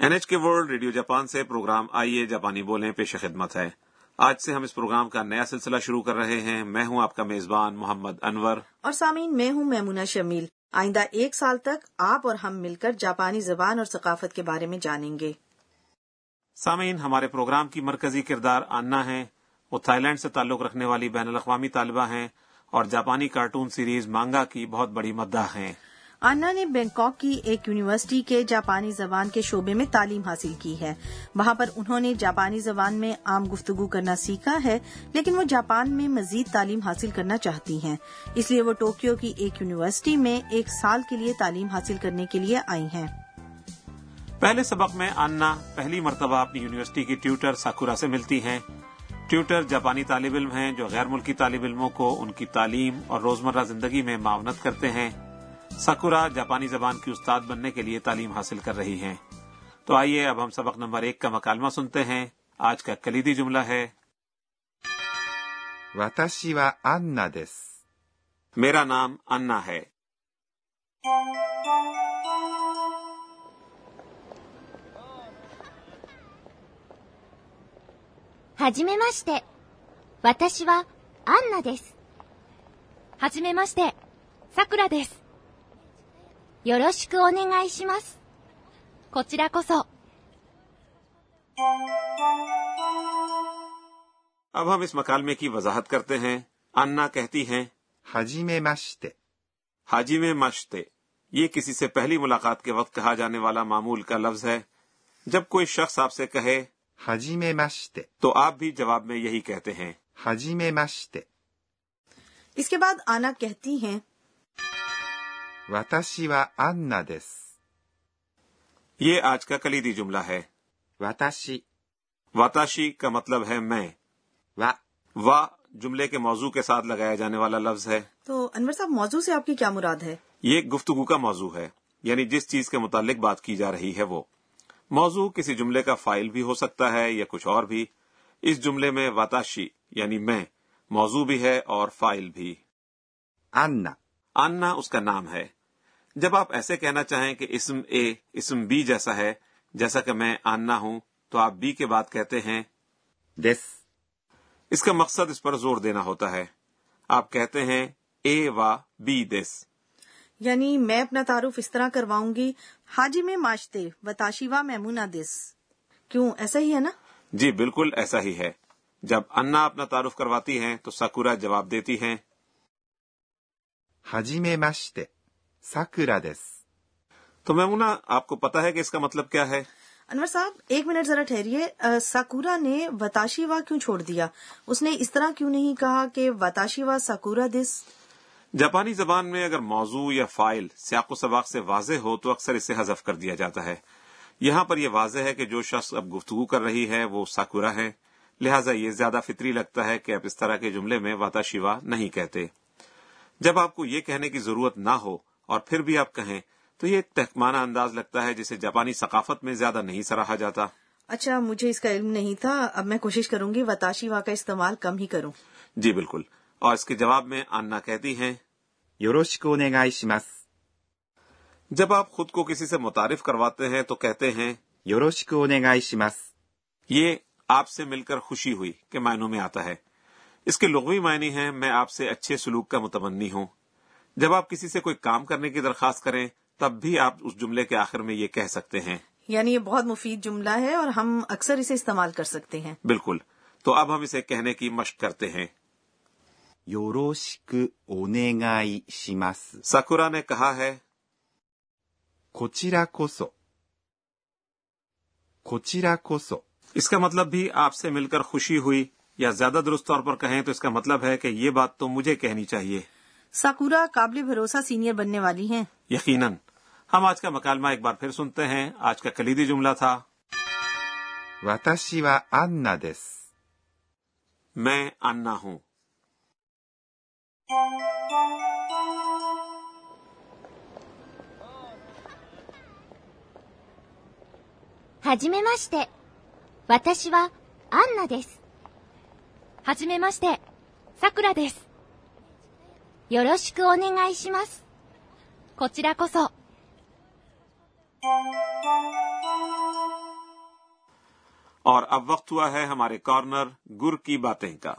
N H K world radio Japan سے program آئیے جاپانی بولیں پیش خدمت ہے۔ آج سے ہم اس پروگرام کا نیا سلسلہ شروع کر رہے ہیں۔ میں ہوں آپ کا میزبان محمد انور۔ اور سامعین میں ہوں میمونا شمیل۔ آئندہ ایک سال تک آپ اور ہم مل کر جاپانی زبان اور ثقافت کے بارے میں جانیں گے۔ سامعین ہمارے پروگرام کی مرکزی کردار آنا ہے۔ وہ تھائی لینڈ سے تعلق رکھنے والی بین الاقوامی طالبہ ہیں اور جاپانی کارٹون سیریز مانگا کی بہت بڑی مداح ہیں۔ آنا نے بینکاک کی ایک یونیورسٹی کے جاپانی زبان کے شعبے میں تعلیم حاصل کی ہے۔ وہاں پر انہوں نے جاپانی زبان میں عام گفتگو کرنا سیکھا ہے، لیکن وہ جاپان میں مزید تعلیم حاصل کرنا چاہتی ہیں۔ اس لیے وہ ٹوکیو کی ایک یونیورسٹی میں ایک سال کے لیے تعلیم حاصل کرنے کے لیے آئی ہیں۔ پہلے سبق میں آنا پہلی مرتبہ اپنی یونیورسٹی کی ٹیوٹر ساکورا سے ملتی ہیں۔ ٹیوٹر جاپانی طالب علم ہیں جو غیر ملکی طالب علموں کو ان کی تعلیم اور روزمرہ زندگی میں معاونت کرتے ہیں۔ سکورا جاپانی زبان کی استاد بننے کے لیے تعلیم حاصل کر رہی ہیں۔ تو آئیے اب ہم سبق نمبر ایک کا مکالمہ سنتے ہیں۔ آج کا کلیدی جملہ ہے۔ میرا نام انا ہے۔ ہاجی میں ہاجی میں دس よろしくお願いします。こちらこそ。اب ہم اس مکالمے کی وضاحت کرتے ہیں۔ انا کہتی ہیں حاجی میں مشتے حاجی میں مشتے۔ یہ کسی سے پہلی ملاقات کے وقت کہا جانے والا معمول کا لفظ ہے۔ جب کوئی شخص آپ سے کہے حاجی میں مشتے تو آپ بھی جواب میں یہی کہتے ہیں۔ حاجی میں مشتے اس کے بعد آنا کہتی ہیں 私はアンナです。یہ آج کا کلیدی جملہ ہے۔ واتاشی واتاشی کا مطلب ہے میں۔ わ。وا جملے کے موضوع کے ساتھ لگایا جانے والا لفظ ہے۔ تو انور صاحب موضوع سے آپ کی کیا مراد ہے؟ یہ گفتگو کا موضوع ہے یعنی جس چیز کے متعلق بات کی جا رہی ہے وہ۔ موضوع کسی جملے کا فائل بھی ہو سکتا ہے یا کچھ اور بھی۔ اس جملے میں واتاشی یعنی میں موضوع بھی ہے اور فائل بھی۔ آنا آنا اس کا نام ہے۔ جب آپ ایسے کہنا چاہیں کہ اسم اے اسم بی جیسا ہے جیسا کہ میں آنا ہوں تو آپ بی کے بعد کہتے ہیں دس۔ اس کا مقصد اس پر زور دینا ہوتا ہے۔ آپ کہتے ہیں اے وا بی دس۔ یعنی میں اپنا تعارف اس طرح کرواؤں گی حاجی میں ماشتے بتاشی وا میمونا دس۔ کیوں؟ ایسا ہی ہے نا؟ جی بالکل ایسا ہی ہے۔ جب انا اپنا تعارف کرواتی ہیں تو سکورا جواب دیتی ہیں۔ حاجی میں ماشتے۔ سکرا دس۔ تو میمونا آپ کو پتا ہے کہ اس کا مطلب کیا ہے؟ انور صاحب ایک منٹ ذرا ٹھہریے۔ ساکورا نے وتاشی وا کیوں چھوڑ دیا؟ اس نے اس طرح کیوں نہیں کہا کہ وتاشی وا ساکورا دس؟ جاپانی زبان میں اگر موضوع یا فائل سیاق و سباق سے واضح ہو تو اکثر اسے حذف کر دیا جاتا ہے۔ یہاں پر یہ واضح ہے کہ جو شخص اب گفتگو کر رہی ہے وہ ساکورا ہے۔ لہٰذا یہ زیادہ فطری لگتا ہے کہ آپ اس طرح کے جملے میں واتا شیوا نہیں کہتے۔ جب آپ کو یہ کہنے کی ضرورت نہ ہو اور پھر بھی آپ کہیں تو یہ ایک تحکمانہ انداز لگتا ہے جسے جاپانی ثقافت میں زیادہ نہیں سراہا جاتا۔ اچھا مجھے اس کا علم نہیں تھا اب میں کوشش کروں گی وتاشی وا کا استعمال کم ہی کروں۔ جی بالکل۔ اور اس کے جواب میں آنا کہتی ہیں یوروشکو جب آپ خود کو کسی سے متعارف کرواتے ہیں تو کہتے ہیں یوروشکو یہ آپ سے مل کر خوشی ہوئی کے معنوں میں آتا ہے۔ اس کے لغوی معنی ہیں میں آپ سے اچھے سلوک کا متمنی ہوں۔ جب آپ کسی سے کوئی کام کرنے کی درخواست کریں تب بھی آپ اس جملے کے آخر میں یہ کہہ سکتے ہیں۔ یعنی یہ بہت مفید جملہ ہے اور ہم اکثر اسے استعمال کر سکتے ہیں۔ بالکل۔ تو اب ہم اسے کہنے کی مشق کرتے ہیں۔ یوروشک نے کہا ہے کوچیرا کوسو۔ کوچیرا کوسو۔ اس کا مطلب بھی آپ سے مل کر خوشی ہوئی یا زیادہ درست طور پر کہیں تو اس کا مطلب ہے کہ یہ بات تو مجھے کہنی چاہیے۔ ساکورا قابل بھروسہ سینئر بننے والی ہیں۔ یقیناً۔ ہم آج کا مکالمہ ایک بار پھر سنتے ہیں۔ آج کا کلیدی جملہ تھا۔ میں انا ہوں۔ ہاجی ماشتے۔ آنا میں ساکورا よろしくお願いします。こちらこそ。اور اب وقت ہوا ہے ہمارے کارنر گر کی باتیں کا۔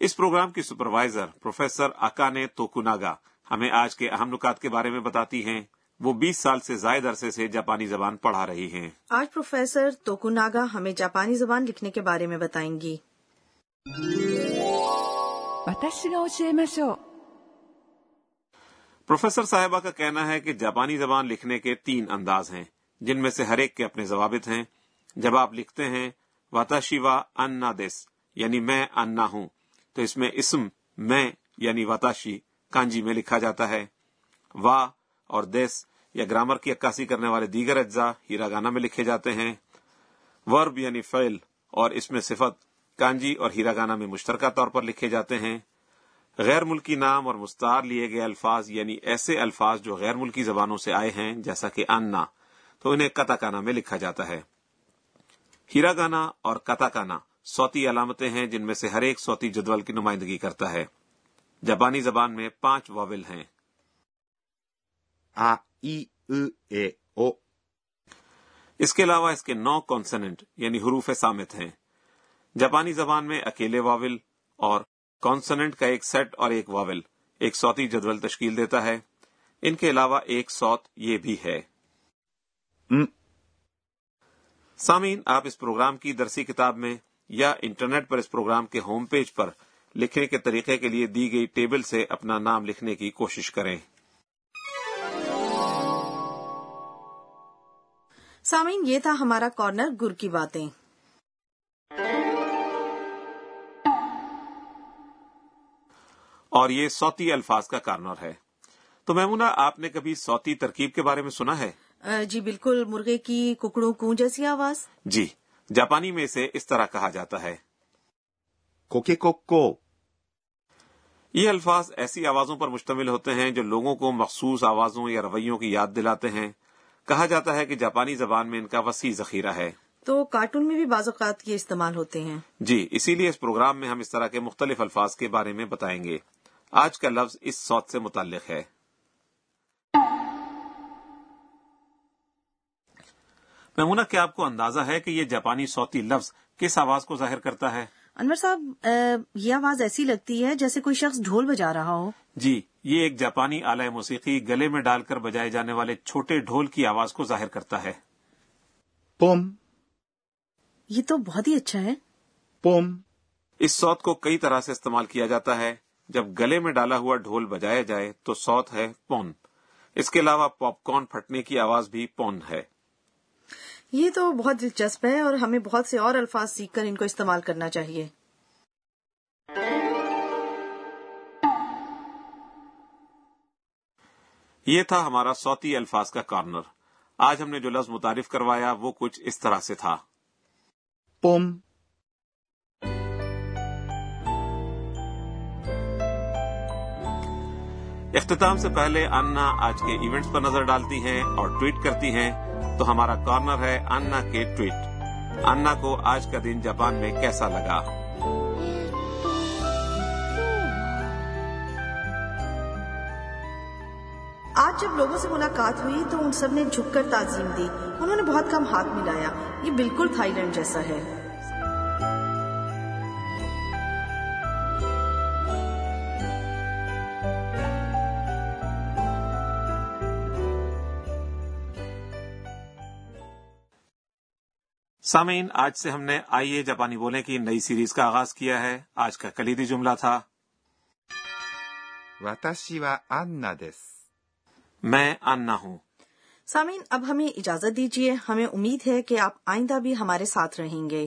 اس پروگرام کی سپروائزر پروفیسر اکانے توکناگا ہمیں آج کے اہم نکات کے بارے میں بتاتی ہیں۔ وہ بیس سال سے زائد عرصے سے جاپانی زبان پڑھا رہی ہیں۔ آج پروفیسر توکناگا ہمیں جاپانی زبان لکھنے کے بارے میں بتائیں گی۔ پروفیسر صاحبہ کا کہنا ہے کہ جاپانی زبان لکھنے کے تین انداز ہیں، جن میں سے ہر ایک کے اپنے ضوابط ہیں۔ جب آپ لکھتے ہیں واتاشی وا انا دس یعنی میں انا ہوں، تو اس میں اسم میں یعنی واتاشی، کانجی میں لکھا جاتا ہے۔ وا اور دیس یا گرامر کی عکاسی کرنے والے دیگر اجزاء ہیرا گانا میں لکھے جاتے ہیں۔ ورب یعنی فعل، اور اس میں صفت کانجی اور ہیرا گانا میں مشترکہ طور پر لکھے جاتے ہیں۔ غیر ملکی نام اور مستار لیے گئے الفاظ یعنی ایسے الفاظ جو غیر ملکی زبانوں سے آئے ہیں جیسا کہ انا تو انہیں کتا کانا میں لکھا جاتا ہے۔ ہیرا گانا اور کتا کانا سوتی علامتیں ہیں جن میں سے ہر ایک سوتی جدول کی نمائندگی کرتا ہے۔ جاپانی زبان میں پانچ واول ہیں۔ آ ای اے او۔ اس کے علاوہ اس کے نو کانسنٹ یعنی حروف سامت ہیں۔ جاپانی زبان میں اکیلے واول اور کانسنٹ کا ایک سیٹ اور ایک واول، ایک سوتی جدول تشکیل دیتا ہے۔ ان کے علاوہ ایک سوت یہ بھی ہے۔ سامعین، آپ اس پروگرام کی درسی کتاب میں یا انٹرنیٹ پر اس پروگرام کے ہوم پیج پر لکھنے کے طریقے کے لیے دی گئی ٹیبل سے اپنا نام لکھنے کی کوشش کریں۔ سامعین، یہ تھا ہمارا کارنر گر کی باتیں۔ اور یہ سوتی الفاظ کا کارنر ہے۔ تو میمونہ آپ نے کبھی سوتی ترکیب کے بارے میں سنا ہے؟ جی بالکل مرغے کی ککڑوں کو جیسی آواز۔ جی جاپانی میں اسے اس طرح کہا جاتا ہے۔ کوکے کوکو یہ الفاظ ایسی آوازوں پر مشتمل ہوتے ہیں جو لوگوں کو مخصوص آوازوں یا رویوں کی یاد دلاتے ہیں۔ کہا جاتا ہے کہ جاپانی زبان میں ان کا وسیع ذخیرہ ہے۔ تو کارٹون میں بھی بعض اوقات کے استعمال ہوتے ہیں۔ جی اسی لیے اس پروگرام میں ہم اس طرح کے مختلف الفاظ کے بارے میں بتائیں گے۔ آج کا لفظ اس سوت سے متعلق ہے۔ میمونہ کیا آپ کو اندازہ ہے کہ یہ جاپانی سوتی لفظ کس آواز کو ظاہر کرتا ہے؟ انور صاحب یہ آواز ایسی لگتی ہے جیسے کوئی شخص ڈھول بجا رہا ہو۔ جی یہ ایک جاپانی آلائے موسیقی گلے میں ڈال کر بجائے جانے والے چھوٹے ڈھول کی آواز کو ظاہر کرتا ہے۔ پوم۔ یہ تو بہت ہی اچھا ہے۔ پوم۔ اس سوت کو کئی طرح سے استعمال کیا جاتا ہے۔ جب گلے میں ڈالا ہوا ڈھول بجایا جائے تو سوت ہے پون۔ اس کے علاوہ پاپ کارن پھٹنے کی آواز بھی پون ہے۔ یہ تو بہت دلچسپ ہے اور ہمیں بہت سے اور الفاظ سیکھ کر ان کو استعمال کرنا چاہیے۔ یہ تھا ہمارا سوتی الفاظ کا کارنر۔ آج ہم نے جو لفظ متعارف کروایا وہ کچھ اس طرح سے تھا۔ پوم اختتام سے پہلے انا آج کے ایونٹس پر نظر ڈالتی ہیں اور ٹویٹ کرتی ہیں۔ تو ہمارا کارنر ہے انا کے ٹویٹ۔ انا کو آج کا دن جاپان میں کیسا لگا؟ آج جب لوگوں سے ملاقات ہوئی تو ان سب نے جھک کر تعظیم دی۔ انہوں نے بہت کم ہاتھ ملایا۔ یہ بالکل تھائی لینڈ جیسا ہے۔ سامعین آج سے ہم نے آئیے جاپانی بولنے کی نئی سیریز کا آغاز کیا ہے۔ آج کا کلیدی جملہ تھا۔ میں آنا ہوں۔ سامعین اب ہمیں اجازت دیجیے ہمیں امید ہے کہ آپ آئندہ بھی ہمارے ساتھ رہیں گے۔